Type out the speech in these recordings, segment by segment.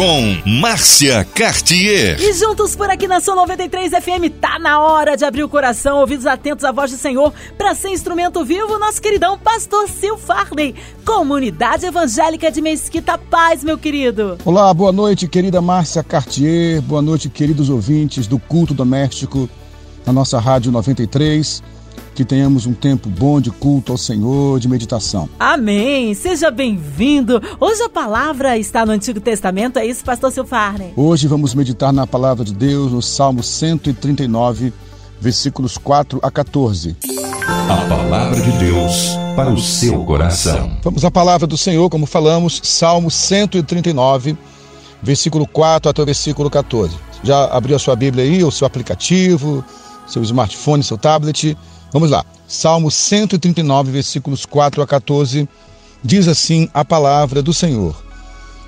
Com Márcia Cartier. E juntos por aqui na Sua 93 FM, tá na hora de abrir o coração, ouvidos atentos à voz do Senhor, para ser instrumento vivo, nosso queridão Pastor Sil Farney, Comunidade Evangélica de Mesquita Paz, meu querido. Olá, boa noite, querida Márcia Cartier, boa noite, queridos ouvintes do Culto Doméstico na nossa Rádio 93 que tenhamos um tempo bom de culto ao Senhor, de meditação. Amém. Seja bem-vindo. Hoje a palavra está no Antigo Testamento, é isso, pastor Silfarne? Hoje vamos meditar na palavra de Deus no Salmo 139, versículos 4 a 14. A palavra de Deus para o seu coração. Vamos à palavra do Senhor, como falamos, Salmo 139, versículo 4 até o versículo 14. Já abriu a sua Bíblia aí, o seu aplicativo, seu smartphone, seu tablet? Vamos lá. Salmo 139, versículos 4 a 14, diz assim a palavra do Senhor: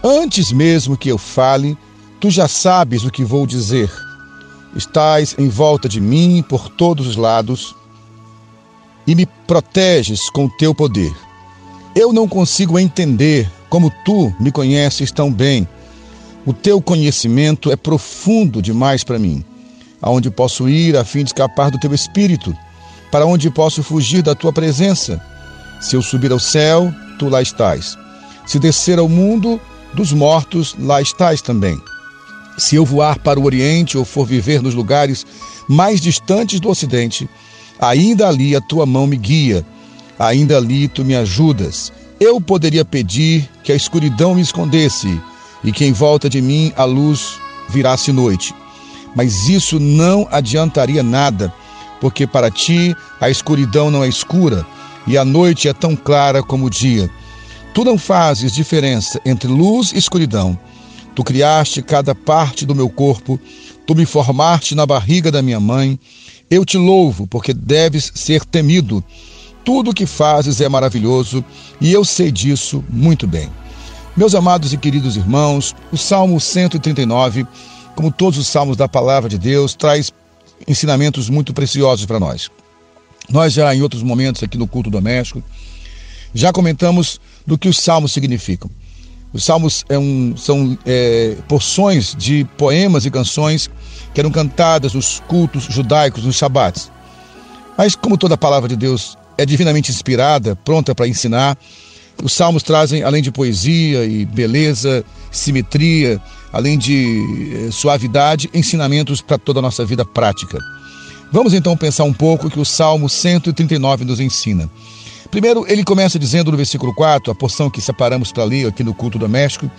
Antes mesmo que eu fale, tu já sabes o que vou dizer. Estás em volta de mim por todos os lados e me proteges com teu poder. Eu não consigo entender como tu me conheces tão bem. O teu conhecimento é profundo demais para mim. Aonde posso ir a fim de escapar do teu espírito? Para onde posso fugir da tua presença? Se eu subir ao céu, tu lá estás. Se descer ao mundo dos mortos, lá estás também. Se eu voar para o Oriente ou for viver nos lugares mais distantes do Ocidente, ainda ali a tua mão me guia, ainda ali tu me ajudas. Eu poderia pedir que a escuridão me escondesse e que em volta de mim a luz virasse noite. Mas isso não adiantaria nada porque para ti a escuridão não é escura e a noite é tão clara como o dia. Tu não fazes diferença entre luz e escuridão. Tu criaste cada parte do meu corpo, tu me formaste na barriga da minha mãe. Eu te louvo, porque deves ser temido. Tudo o que fazes é maravilhoso e eu sei disso muito bem. Meus amados e queridos irmãos, o Salmo 139, como todos os salmos da palavra de Deus, traz ensinamentos muito preciosos para nós. Nós já em outros momentos aqui no culto doméstico já comentamos do que os salmos significam. Os salmos é um, são é, porções de poemas e canções que eram cantadas nos cultos judaicos, nos shabates. Mas como toda palavra de Deus é divinamente inspirada, pronta para ensinar, os salmos trazem, além de poesia e beleza, simetria, além de eh, suavidade, ensinamentos para toda a nossa vida prática. Vamos então pensar um pouco o que o Salmo 139 nos ensina. Primeiro, ele começa dizendo no versículo 4, a porção que separamos para ler aqui no culto doméstico: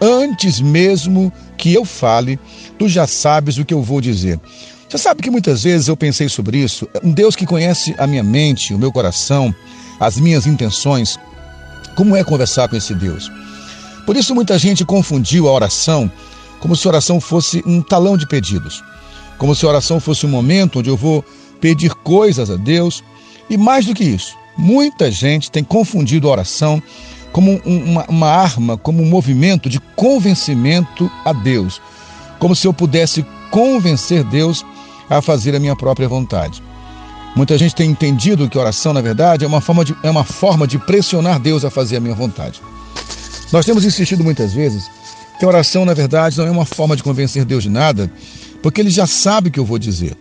Antes mesmo que eu fale, tu já sabes o que eu vou dizer. Você sabe que muitas vezes eu pensei sobre isso. Um Deus que conhece a minha mente, o meu coração, as minhas intenções. Como é conversar com esse Deus? Por isso, muita gente confundiu a oração como se a oração fosse um talão de pedidos, como se a oração fosse um momento onde eu vou pedir coisas a Deus. E mais do que isso, muita gente tem confundido a oração como uma, uma arma, como um movimento de convencimento a Deus, como se eu pudesse convencer Deus a fazer a minha própria vontade. Muita gente tem entendido que oração, na verdade, é uma forma de, é uma forma de pressionar Deus a fazer a minha vontade. Nós temos insistido muitas vezes que a oração, na verdade, não é uma forma de convencer Deus de nada, porque Ele já sabe o que eu vou dizer.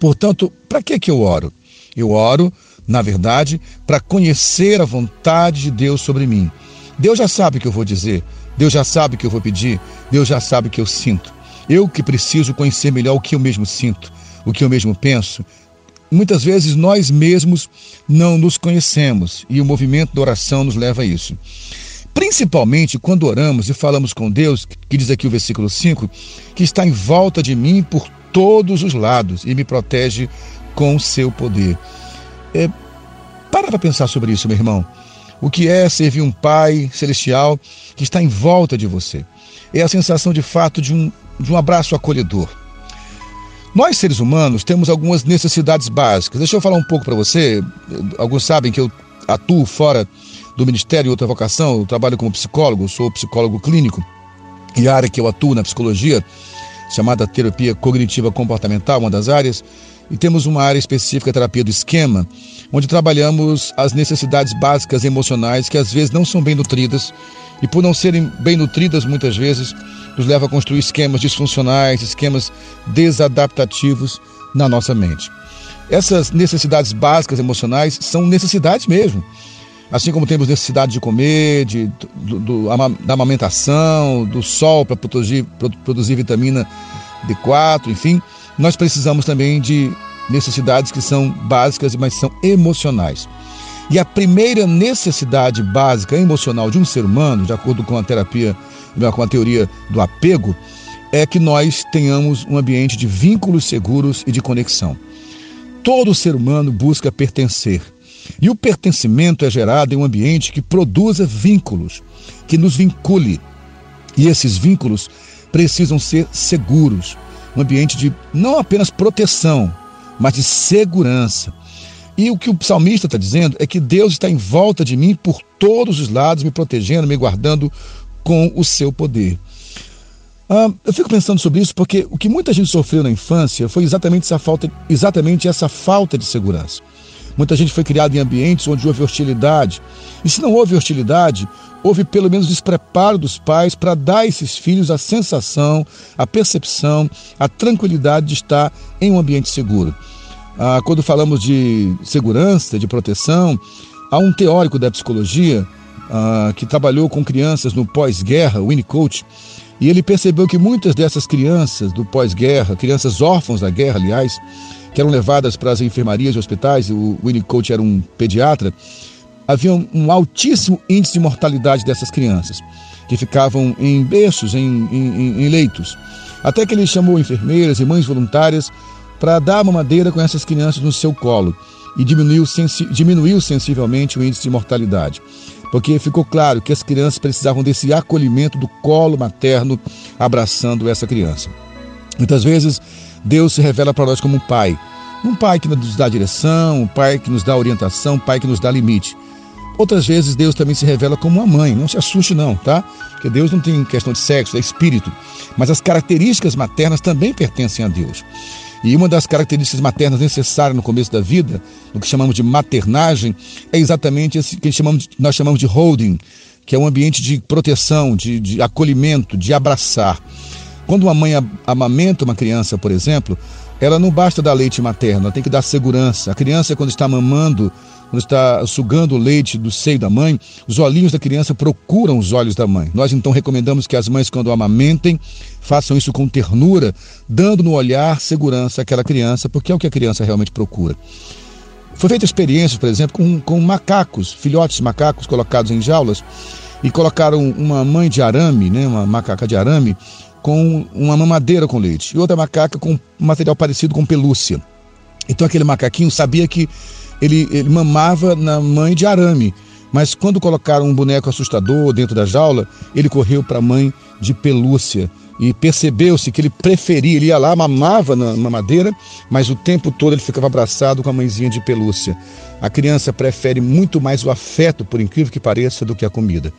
Portanto, para que, que eu oro? Eu oro, na verdade, para conhecer a vontade de Deus sobre mim. Deus já sabe o que eu vou dizer, Deus já sabe o que eu vou pedir, Deus já sabe o que eu sinto. Eu que preciso conhecer melhor o que eu mesmo sinto, o que eu mesmo penso. Muitas vezes nós mesmos não nos conhecemos e o movimento da oração nos leva a isso. Principalmente quando oramos e falamos com Deus, que diz aqui o versículo 5, que está em volta de mim por todos os lados e me protege com seu poder. É, para para pensar sobre isso, meu irmão. O que é servir um Pai celestial que está em volta de você? É a sensação de fato de um, de um abraço acolhedor. Nós, seres humanos, temos algumas necessidades básicas. Deixa eu falar um pouco para você. Alguns sabem que eu atuo fora do Ministério e outra vocação, eu trabalho como psicólogo, sou psicólogo clínico, e a área que eu atuo na psicologia chamada terapia cognitiva comportamental, uma das áreas, e temos uma área específica, terapia do esquema, onde trabalhamos as necessidades básicas emocionais que às vezes não são bem nutridas e por não serem bem nutridas muitas vezes nos leva a construir esquemas disfuncionais, esquemas desadaptativos na nossa mente. Essas necessidades básicas emocionais são necessidades mesmo. Assim como temos necessidade de comer, de, do, do, da amamentação, do sol para produzir, produzir vitamina D4, enfim, nós precisamos também de necessidades que são básicas, mas são emocionais. E a primeira necessidade básica emocional de um ser humano, de acordo com a terapia, com a teoria do apego, é que nós tenhamos um ambiente de vínculos seguros e de conexão. Todo ser humano busca pertencer. E o pertencimento é gerado em um ambiente que produza vínculos, que nos vincule. E esses vínculos precisam ser seguros. Um ambiente de não apenas proteção, mas de segurança. E o que o salmista está dizendo é que Deus está em volta de mim por todos os lados, me protegendo, me guardando com o seu poder. Ah, eu fico pensando sobre isso porque o que muita gente sofreu na infância foi exatamente essa falta, exatamente essa falta de segurança. Muita gente foi criada em ambientes onde houve hostilidade. E se não houve hostilidade, houve pelo menos despreparo dos pais para dar a esses filhos a sensação, a percepção, a tranquilidade de estar em um ambiente seguro. Ah, quando falamos de segurança, de proteção, há um teórico da psicologia ah, que trabalhou com crianças no pós-guerra, Winnicott, e ele percebeu que muitas dessas crianças do pós-guerra, crianças órfãos da guerra, aliás, que eram levadas para as enfermarias e hospitais, o Winnicott era um pediatra, havia um altíssimo índice de mortalidade dessas crianças, que ficavam em berços, em, em, em leitos. Até que ele chamou enfermeiras e mães voluntárias para dar mamadeira com essas crianças no seu colo e diminuiu, sensi diminuiu sensivelmente o índice de mortalidade. Porque ficou claro que as crianças precisavam desse acolhimento do colo materno abraçando essa criança. Muitas vezes Deus se revela para nós como um pai. Um pai que nos dá direção, um pai que nos dá orientação, um pai que nos dá limite. Outras vezes Deus também se revela como uma mãe. Não se assuste não, tá? Porque Deus não tem questão de sexo, é espírito. Mas as características maternas também pertencem a Deus. E uma das características maternas necessárias no começo da vida, no que chamamos de maternagem, é exatamente esse que chamamos, nós chamamos de holding, que é um ambiente de proteção, de, de acolhimento, de abraçar. Quando uma mãe amamenta uma criança, por exemplo, ela não basta dar leite materno, ela tem que dar segurança. A criança, quando está mamando, quando está sugando o leite do seio da mãe, os olhinhos da criança procuram os olhos da mãe. Nós então recomendamos que as mães, quando amamentem, façam isso com ternura, dando no olhar segurança àquela criança, porque é o que a criança realmente procura. Foi feita experiências, por exemplo, com, com macacos, filhotes macacos colocados em jaulas, e colocaram uma mãe de arame, né, uma macaca de arame, com uma mamadeira com leite, e outra macaca com material parecido com pelúcia. Então aquele macaquinho sabia que ele, ele mamava na mãe de arame. Mas quando colocaram um boneco assustador dentro da jaula, ele correu para a mãe de pelúcia. E percebeu-se que ele preferia, ele ia lá, mamava na mamadeira, mas o tempo todo ele ficava abraçado com a mãezinha de pelúcia. A criança prefere muito mais o afeto, por incrível que pareça, do que a comida.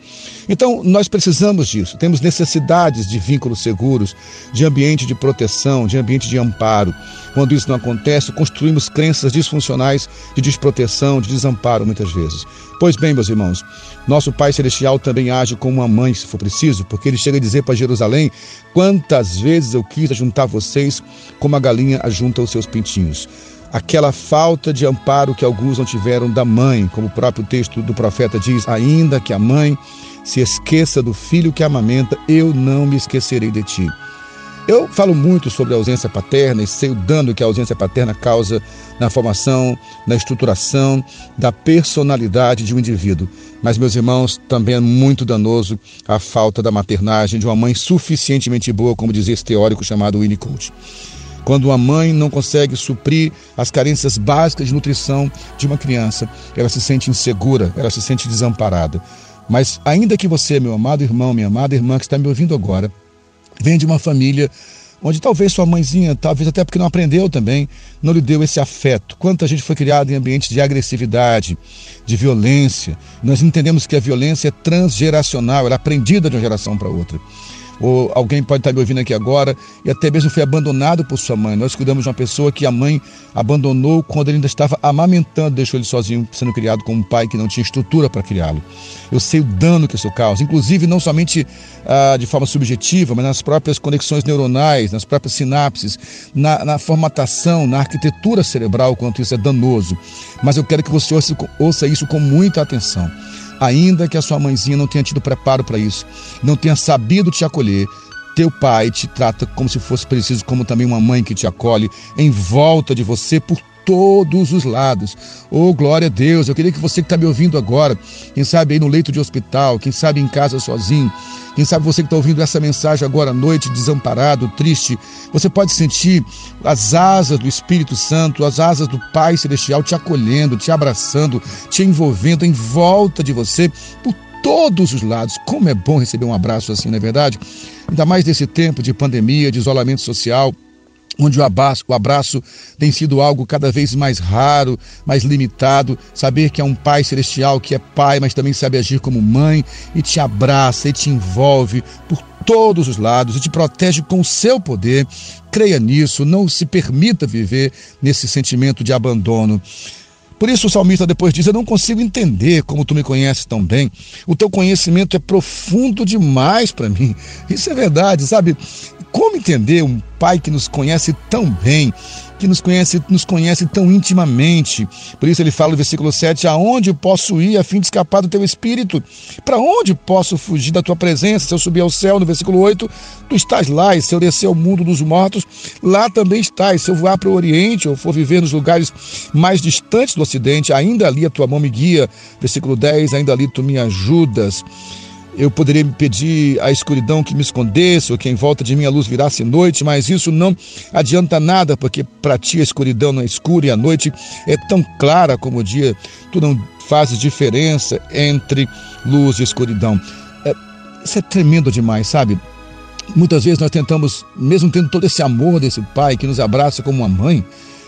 Então, nós precisamos disso. Temos necessidades de vínculos seguros, de ambiente de proteção, de ambiente de amparo. Quando isso não acontece, construímos crenças disfuncionais de desproteção, de desamparo, muitas vezes. Pois bem, meus irmãos, nosso Pai Celestial também age como uma mãe, se for preciso, porque ele chega a dizer para Jerusalém: Quantas vezes eu quis ajuntar vocês como a galinha ajunta os seus pintinhos aquela falta de amparo que alguns não tiveram da mãe, como o próprio texto do profeta diz: ainda que a mãe se esqueça do filho que amamenta, eu não me esquecerei de ti. Eu falo muito sobre a ausência paterna e sei o dano que a ausência paterna causa na formação, na estruturação da personalidade de um indivíduo. Mas, meus irmãos, também é muito danoso a falta da maternagem de uma mãe suficientemente boa, como dizia esse teórico chamado Winnicott. Quando uma mãe não consegue suprir as carências básicas de nutrição de uma criança, ela se sente insegura, ela se sente desamparada. Mas ainda que você, meu amado irmão, minha amada irmã que está me ouvindo agora, venha de uma família onde talvez sua mãezinha, talvez até porque não aprendeu também, não lhe deu esse afeto. Quanta gente foi criada em ambientes de agressividade, de violência. Nós entendemos que a violência é transgeracional, ela é aprendida de uma geração para outra. Ou alguém pode estar me ouvindo aqui agora e até mesmo foi abandonado por sua mãe. Nós cuidamos de uma pessoa que a mãe abandonou quando ele ainda estava amamentando, deixou ele sozinho, sendo criado com um pai que não tinha estrutura para criá-lo. Eu sei o dano que isso causa, inclusive não somente ah, de forma subjetiva, mas nas próprias conexões neuronais, nas próprias sinapses, na, na formatação, na arquitetura cerebral, quanto isso é danoso. Mas eu quero que você ouça, ouça isso com muita atenção ainda que a sua mãezinha não tenha tido preparo para isso, não tenha sabido te acolher, teu pai te trata como se fosse preciso, como também uma mãe que te acolhe em volta de você por todos os lados. Oh, glória a Deus! Eu queria que você que está me ouvindo agora, quem sabe aí no leito de hospital, quem sabe em casa sozinho, quem sabe você que está ouvindo essa mensagem agora à noite, desamparado, triste, você pode sentir as asas do Espírito Santo, as asas do Pai Celestial te acolhendo, te abraçando, te envolvendo em volta de você por todos os lados. Como é bom receber um abraço assim, não é verdade? Ainda mais nesse tempo de pandemia, de isolamento social onde o abraço, o abraço tem sido algo cada vez mais raro, mais limitado. Saber que é um Pai celestial que é Pai, mas também sabe agir como mãe e te abraça e te envolve por todos os lados e te protege com o seu poder. Creia nisso, não se permita viver nesse sentimento de abandono. Por isso o salmista depois diz: Eu não consigo entender como tu me conheces tão bem. O teu conhecimento é profundo demais para mim. Isso é verdade, sabe? Como entender um pai que nos conhece tão bem, que nos conhece, nos conhece tão intimamente? Por isso ele fala no versículo 7: Aonde posso ir a fim de escapar do teu espírito? Para onde posso fugir da tua presença? Se eu subir ao céu, no versículo 8, tu estás lá, e se eu descer ao mundo dos mortos, lá também estás. Se eu voar para o Oriente ou for viver nos lugares mais distantes do Ocidente, ainda ali a tua mão me guia. Versículo 10, ainda ali tu me ajudas. Eu poderia pedir a escuridão que me escondesse, ou que em volta de mim a luz virasse noite, mas isso não adianta nada, porque para ti a escuridão não é escura e a noite é tão clara como o dia. Tu não fazes diferença entre luz e escuridão. É, isso é tremendo demais, sabe? Muitas vezes nós tentamos, mesmo tendo todo esse amor desse pai que nos abraça como uma mãe,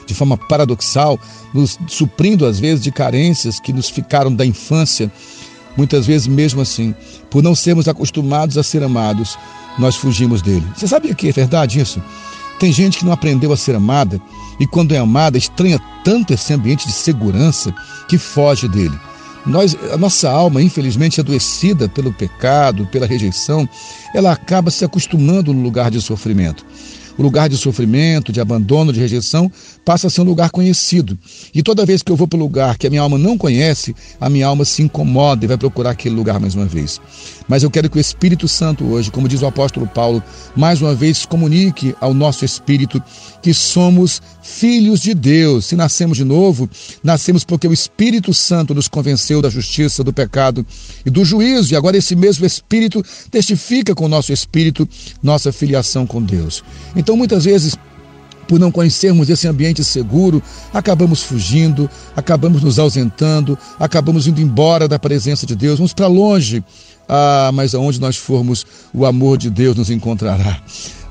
de forma paradoxal, nos suprindo às vezes de carências que nos ficaram da infância, Muitas vezes, mesmo assim, por não sermos acostumados a ser amados, nós fugimos dele. Você sabia que é verdade isso? Tem gente que não aprendeu a ser amada e, quando é amada, estranha tanto esse ambiente de segurança que foge dele. Nós, a nossa alma, infelizmente adoecida pelo pecado, pela rejeição, ela acaba se acostumando no lugar de sofrimento. O lugar de sofrimento, de abandono, de rejeição, passa a ser um lugar conhecido. E toda vez que eu vou para o lugar que a minha alma não conhece, a minha alma se incomoda e vai procurar aquele lugar mais uma vez. Mas eu quero que o Espírito Santo hoje, como diz o apóstolo Paulo, mais uma vez comunique ao nosso espírito que somos filhos de Deus. Se nascemos de novo, nascemos porque o Espírito Santo nos convenceu da justiça, do pecado e do juízo. E agora esse mesmo Espírito testifica com o nosso espírito nossa filiação com Deus. Então, muitas vezes, por não conhecermos esse ambiente seguro, acabamos fugindo, acabamos nos ausentando, acabamos indo embora da presença de Deus, vamos para longe. Ah, mas aonde nós formos, o amor de Deus nos encontrará.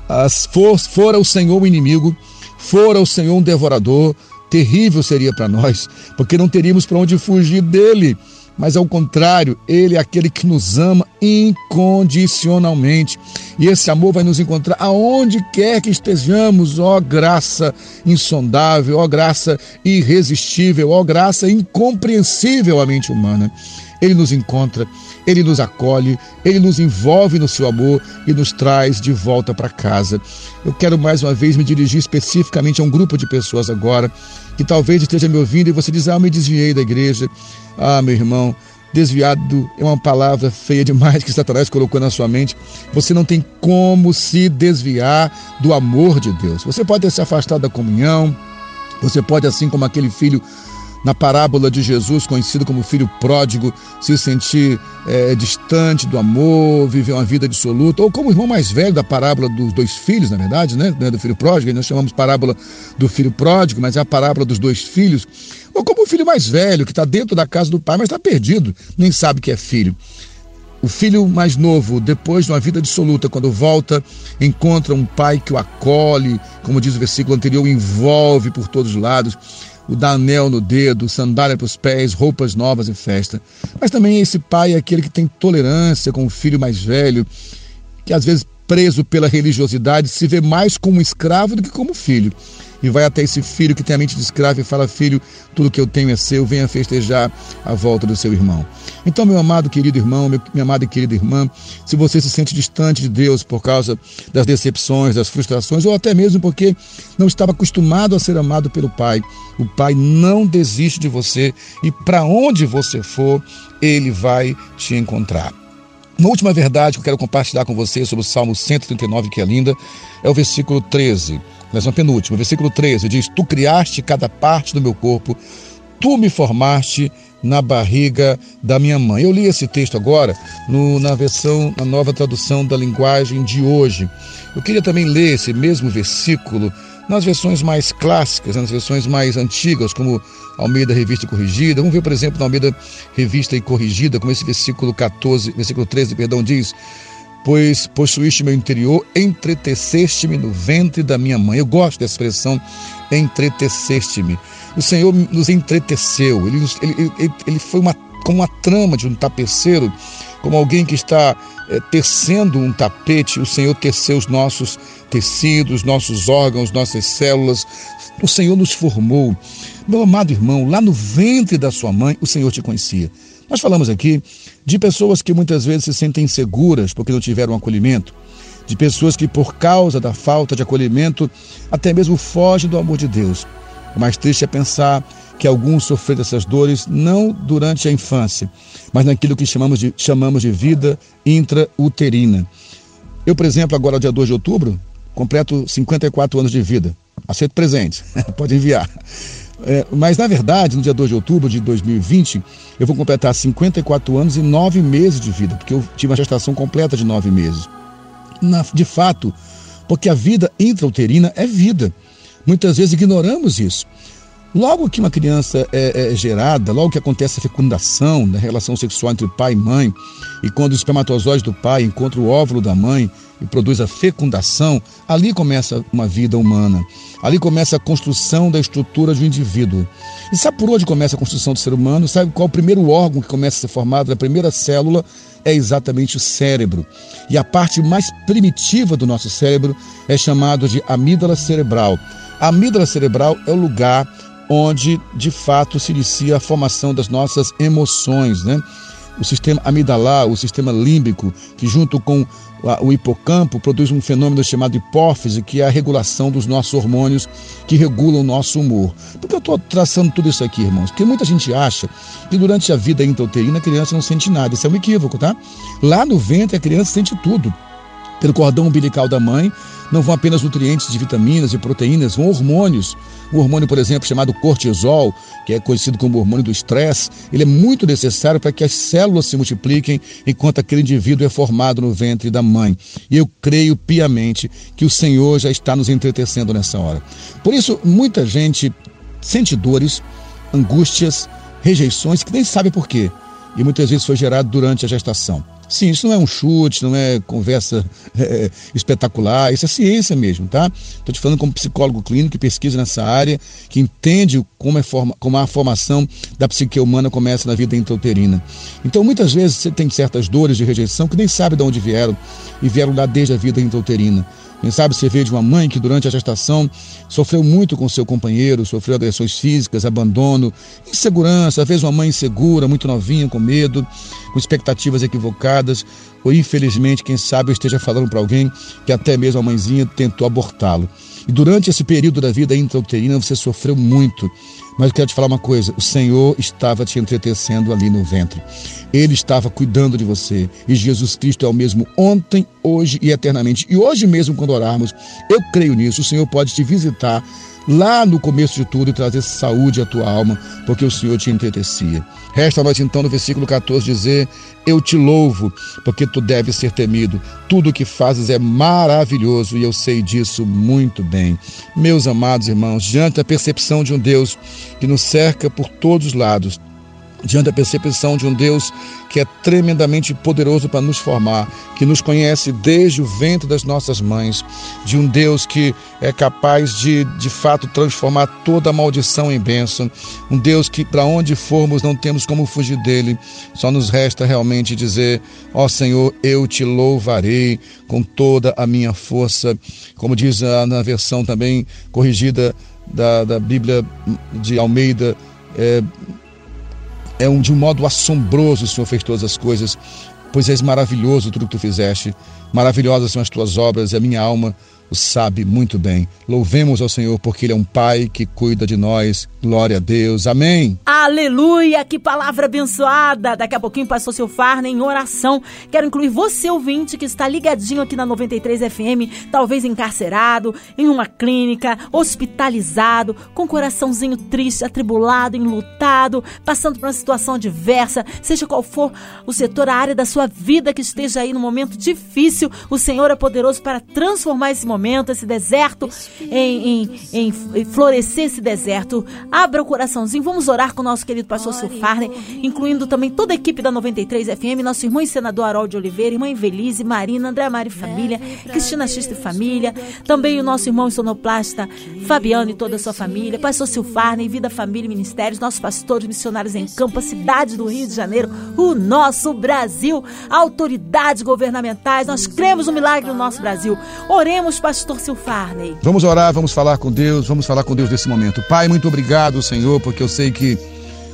As for, fora o Senhor o inimigo, fora o Senhor um devorador, terrível seria para nós, porque não teríamos para onde fugir dele mas ao contrário, Ele é aquele que nos ama incondicionalmente. E esse amor vai nos encontrar aonde quer que estejamos, ó graça insondável, ó graça irresistível, ó graça incompreensível à mente humana. Ele nos encontra, ele nos acolhe, ele nos envolve no seu amor e nos traz de volta para casa. Eu quero mais uma vez me dirigir especificamente a um grupo de pessoas agora que talvez esteja me ouvindo e você diz: Ah, eu me desviei da igreja. Ah, meu irmão, desviado é uma palavra feia demais que Satanás colocou na sua mente. Você não tem como se desviar do amor de Deus. Você pode ter se afastado da comunhão, você pode, assim como aquele filho na parábola de Jesus, conhecido como filho pródigo, se sentir é, distante do amor, viver uma vida dissoluta, ou como o irmão mais velho da parábola dos dois filhos, na verdade, né? Do filho pródigo, nós chamamos parábola do filho pródigo, mas é a parábola dos dois filhos, ou como o filho mais velho, que está dentro da casa do pai, mas está perdido, nem sabe que é filho. O filho mais novo, depois de uma vida dissoluta, quando volta, encontra um pai que o acolhe, como diz o versículo anterior, envolve por todos os lados o dar anel no dedo, sandália para os pés, roupas novas e festa. Mas também esse pai é aquele que tem tolerância com o filho mais velho, que às vezes preso pela religiosidade, se vê mais como escravo do que como filho e vai até esse filho que tem a mente de escravo e fala: Filho, tudo que eu tenho é seu, venha festejar a volta do seu irmão. Então, meu amado querido irmão, minha amada e querida irmã, se você se sente distante de Deus por causa das decepções, das frustrações, ou até mesmo porque não estava acostumado a ser amado pelo Pai, o Pai não desiste de você e para onde você for, ele vai te encontrar. Uma última verdade que eu quero compartilhar com você sobre o Salmo 139, que é linda, é o versículo 13. Mas uma penúltima, versículo 13 diz: Tu criaste cada parte do meu corpo, tu me formaste na barriga da minha mãe. Eu li esse texto agora no, na versão, na nova tradução da linguagem de hoje. Eu queria também ler esse mesmo versículo nas versões mais clássicas, nas versões mais antigas, como Almeida Revista Corrigida. Vamos ver, por exemplo, na Almeida Revista e Corrigida, como esse versículo 14, versículo 13, perdão, diz: Pois possuíste meu interior, entreteceste-me no ventre da minha mãe. Eu gosto dessa expressão, entreteceste-me. O Senhor nos entreteceu, ele, ele, ele, ele foi uma, como uma trama de um tapeceiro como alguém que está é, tecendo um tapete, o Senhor teceu os nossos tecidos, nossos órgãos, nossas células. O Senhor nos formou. Meu amado irmão, lá no ventre da sua mãe, o Senhor te conhecia. Nós falamos aqui de pessoas que muitas vezes se sentem inseguras porque não tiveram acolhimento, de pessoas que, por causa da falta de acolhimento, até mesmo fogem do amor de Deus. O mais triste é pensar que alguns sofreram essas dores não durante a infância, mas naquilo que chamamos de, chamamos de vida intrauterina. Eu, por exemplo, agora, dia 2 de outubro, completo 54 anos de vida. Aceito presente, pode enviar. É, mas, na verdade, no dia 2 de outubro de 2020, eu vou completar 54 anos e 9 meses de vida, porque eu tive uma gestação completa de 9 meses. Na, de fato, porque a vida intrauterina é vida. Muitas vezes ignoramos isso. Logo que uma criança é, é, gerada, logo que acontece a fecundação da relação sexual entre pai e mãe, e quando o espermatozoide do pai encontra o óvulo da mãe e produz a fecundação, ali começa uma vida humana. Ali começa a construção da estrutura de um indivíduo. E sabe por onde começa a construção do ser humano? Sabe qual é o primeiro órgão que começa a ser formado? A primeira célula é exatamente o cérebro. E a parte mais primitiva do nosso cérebro é chamado de amígdala cerebral. A amígdala cerebral é o lugar onde de fato se inicia a formação das nossas emoções, né? O sistema amidalar, o sistema límbico, que junto com o hipocampo produz um fenômeno chamado hipófise, que é a regulação dos nossos hormônios que regulam o nosso humor. Por que eu estou traçando tudo isso aqui, irmãos? Porque muita gente acha que durante a vida intrauterina a criança não sente nada. Isso é um equívoco, tá? Lá no ventre a criança sente tudo. Pelo cordão umbilical da mãe, não vão apenas nutrientes de vitaminas e proteínas, vão hormônios. O hormônio, por exemplo, chamado cortisol, que é conhecido como hormônio do estresse, ele é muito necessário para que as células se multipliquem enquanto aquele indivíduo é formado no ventre da mãe. E eu creio piamente que o Senhor já está nos entretecendo nessa hora. Por isso, muita gente sente dores, angústias, rejeições que nem sabe por quê. E muitas vezes foi gerado durante a gestação. Sim, isso não é um chute, não é conversa é, espetacular, isso é ciência mesmo, tá? Estou te falando como psicólogo clínico que pesquisa nessa área, que entende como, é forma, como a formação da psique humana começa na vida intrauterina. Então, muitas vezes você tem certas dores de rejeição que nem sabe de onde vieram, e vieram lá desde a vida intrauterina. Quem sabe você veio de uma mãe que durante a gestação sofreu muito com seu companheiro, sofreu agressões físicas, abandono, insegurança, às vezes uma mãe insegura, muito novinha, com medo, com expectativas equivocadas, ou infelizmente, quem sabe eu esteja falando para alguém que até mesmo a mãezinha tentou abortá-lo. E durante esse período da vida intrauterina você sofreu muito. Mas eu quero te falar uma coisa: o Senhor estava te entretecendo ali no ventre. Ele estava cuidando de você. E Jesus Cristo é o mesmo ontem, hoje e eternamente. E hoje mesmo, quando orarmos, eu creio nisso. O Senhor pode te visitar lá no começo de tudo e trazer saúde à tua alma, porque o Senhor te entretecia. Resta a nós então no versículo 14 dizer: Eu te louvo, porque tu deves ser temido. Tudo o que fazes é maravilhoso e eu sei disso muito bem. Meus amados irmãos, diante da percepção de um Deus que nos cerca por todos os lados, diante da percepção de um Deus que é tremendamente poderoso para nos formar, que nos conhece desde o ventre das nossas mães, de um Deus que é capaz de, de fato, transformar toda a maldição em bênção, um Deus que, para onde formos, não temos como fugir dele, só nos resta realmente dizer: Ó oh, Senhor, eu te louvarei com toda a minha força, como diz na versão também corrigida da, da Bíblia de Almeida. É, é um, de um modo assombroso o Senhor fez todas as coisas, pois és maravilhoso tudo que tu fizeste. Maravilhosas são as tuas obras e a minha alma o sabe muito bem. Louvemos ao Senhor porque Ele é um Pai que cuida de nós. Glória a Deus. Amém. Aleluia! Que palavra abençoada! Daqui a pouquinho, Pastor Silfarne em oração. Quero incluir você, ouvinte, que está ligadinho aqui na 93 FM, talvez encarcerado, em uma clínica, hospitalizado, com coraçãozinho triste, atribulado, enlutado, passando por uma situação adversa, seja qual for o setor, a área da sua vida que esteja aí no momento difícil, o Senhor é poderoso para transformar esse momento momento, esse deserto, em, em, em, florescer esse deserto. Abra o coraçãozinho, vamos orar com o nosso querido pastor Silfarne, incluindo também toda a equipe da 93 FM, nosso irmão e senador Harold Oliveira, irmã Invelise, Marina, André Mari Família, Cristina Xista e Família, também o nosso irmão sonoplasta Fabiano e toda a sua família, pastor Silfarne, Vida, Família e Ministérios, nossos pastores missionários em campo, a cidade do Rio de Janeiro, o nosso Brasil, autoridades governamentais, nós cremos no milagre do nosso Brasil. Oremos pastor Silfarney. Vamos orar, vamos falar com Deus, vamos falar com Deus nesse momento. Pai, muito obrigado, Senhor, porque eu sei que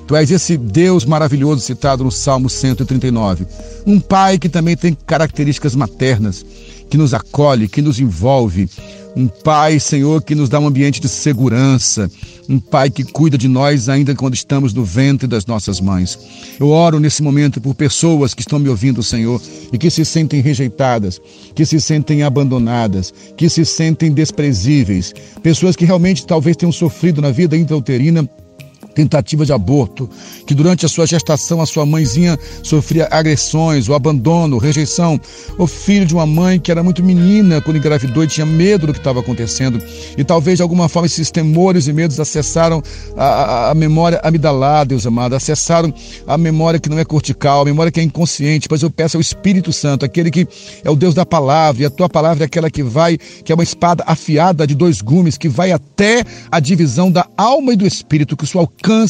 Tu és esse Deus maravilhoso citado no Salmo 139. Um pai que também tem características maternas, que nos acolhe, que nos envolve, um Pai, Senhor, que nos dá um ambiente de segurança, um Pai que cuida de nós ainda quando estamos no ventre das nossas mães. Eu oro nesse momento por pessoas que estão me ouvindo, Senhor, e que se sentem rejeitadas, que se sentem abandonadas, que se sentem desprezíveis, pessoas que realmente talvez tenham sofrido na vida intrauterina tentativa de aborto, que durante a sua gestação a sua mãezinha sofria agressões, o abandono, rejeição, o filho de uma mãe que era muito menina quando engravidou e tinha medo do que estava acontecendo, e talvez de alguma forma esses temores e medos acessaram a, a, a memória amidalada, Deus amado, acessaram a memória que não é cortical, a memória que é inconsciente, mas eu peço ao Espírito Santo, aquele que é o Deus da palavra, e a tua palavra é aquela que vai, que é uma espada afiada de dois gumes, que vai até a divisão da alma e do espírito, que o seu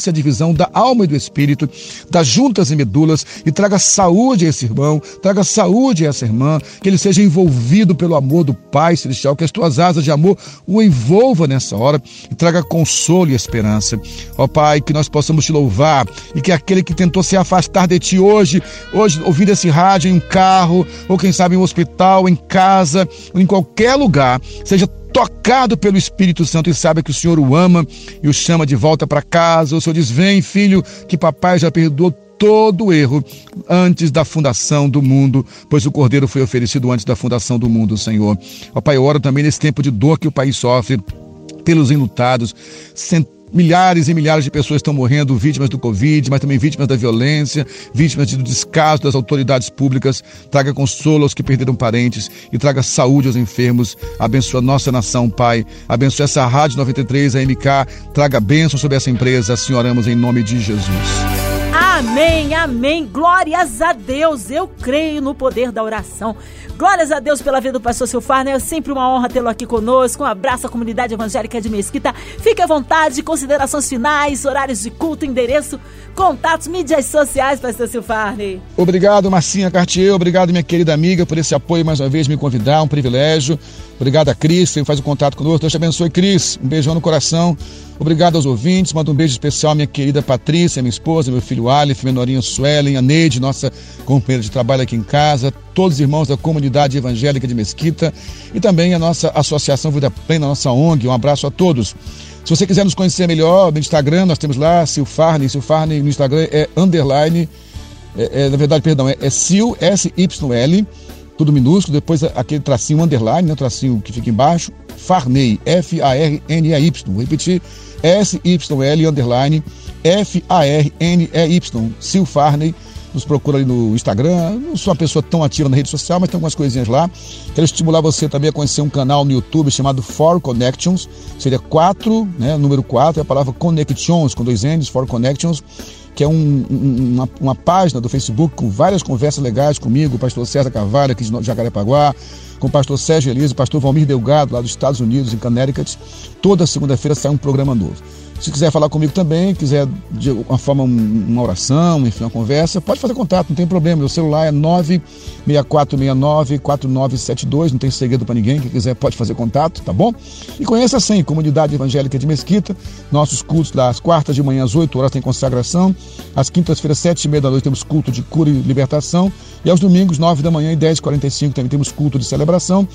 a divisão da alma e do espírito, das juntas e medulas, e traga saúde a esse irmão, traga saúde a essa irmã, que ele seja envolvido pelo amor do Pai Celestial, que as tuas asas de amor o envolva nessa hora e traga consolo e esperança. Ó Pai, que nós possamos te louvar e que aquele que tentou se afastar de ti hoje, hoje ouvindo esse rádio em um carro, ou quem sabe em um hospital, em casa, ou em qualquer lugar, seja tocado pelo Espírito Santo e sabe que o Senhor o ama e o chama de volta para casa. O Senhor diz: Vem, filho, que papai já perdoou todo o erro antes da fundação do mundo, pois o Cordeiro foi oferecido antes da fundação do mundo, Senhor. Ó Pai, eu também nesse tempo de dor que o país sofre pelos enlutados, Milhares e milhares de pessoas estão morrendo vítimas do Covid, mas também vítimas da violência, vítimas do descaso das autoridades públicas. Traga consolo aos que perderam parentes e traga saúde aos enfermos. Abençoa nossa nação, Pai. Abençoa essa Rádio 93, a MK. Traga bênção sobre essa empresa. Assim em nome de Jesus. Amém, amém. Glórias a Deus. Eu creio no poder da oração. Glórias a Deus pela vida do pastor Silfar, né? É sempre uma honra tê-lo aqui conosco. Um abraço à comunidade evangélica de Mesquita. Fique à vontade, considerações finais, horários de culto, endereço, contatos, mídias sociais, pastor Silfarne. Obrigado, Marcinha Cartier. Obrigado, minha querida amiga, por esse apoio mais uma vez, me convidar. Um privilégio. Obrigado a Cris, que faz o contato conosco. Deus te abençoe, Cris. Um beijão no coração. Obrigado aos ouvintes. Mando um beijo especial à minha querida Patrícia, minha esposa, meu filho Aleph, menorinho Suelen, a Neide, nossa companheira de trabalho aqui em casa, todos os irmãos da comunidade evangélica de Mesquita e também a nossa Associação Vida Plena, nossa ONG. Um abraço a todos. Se você quiser nos conhecer melhor no Instagram, nós temos lá Silfarne. Silfarne no Instagram é underline, é, é, na verdade, perdão, é, é Sil, S-Y-L, tudo minúsculo, depois aquele tracinho underline, né, tracinho que fica embaixo, Farney, F-A-R-N-E-Y. Vou repetir, S-Y-L underline F-A-R-N-E-Y, Sil Farney. nos procura ali no Instagram. Não sou uma pessoa tão ativa na rede social, mas tem algumas coisinhas lá. Quero estimular você também a conhecer um canal no YouTube chamado For Connections. Seria 4, né? Número 4, é a palavra Connections, com dois N's, For Connections que é um, uma, uma, página do Facebook com várias conversas legais comigo, o pastor César Carvalho, aqui de Jacarepaguá, com o pastor Sérgio Elise, o pastor Valmir Delgado, lá dos Estados Unidos, em Connecticut. Toda segunda-feira sai um programa novo. Se quiser falar comigo também, quiser de alguma forma uma oração, enfim, uma conversa, pode fazer contato, não tem problema. Meu celular é 96469-4972, não tem segredo para ninguém. Quem quiser pode fazer contato, tá bom? E conheça assim, Comunidade Evangélica de Mesquita, nossos cultos das quartas de manhã às 8 horas tem consagração, às quintas-feiras, 7 e meia da noite, temos culto de cura e libertação, e aos domingos, 9 da manhã e 10h45 também temos culto de celebração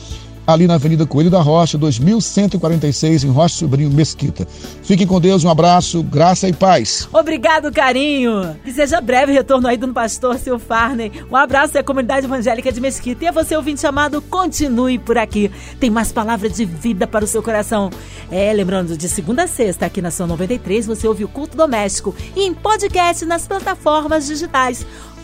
ali na Avenida Coelho da Rocha, 2146, em Rocha Sobrinho, Mesquita. Fiquem com Deus, um abraço, graça e paz. Obrigado, carinho. Que seja breve retorno aí do pastor Sil Farney. Um abraço à comunidade evangélica de Mesquita. E a você, ouvinte chamado, continue por aqui. Tem mais palavras de vida para o seu coração. É, lembrando, de segunda a sexta, aqui na São 93, você ouve o Culto Doméstico e em podcast nas plataformas digitais.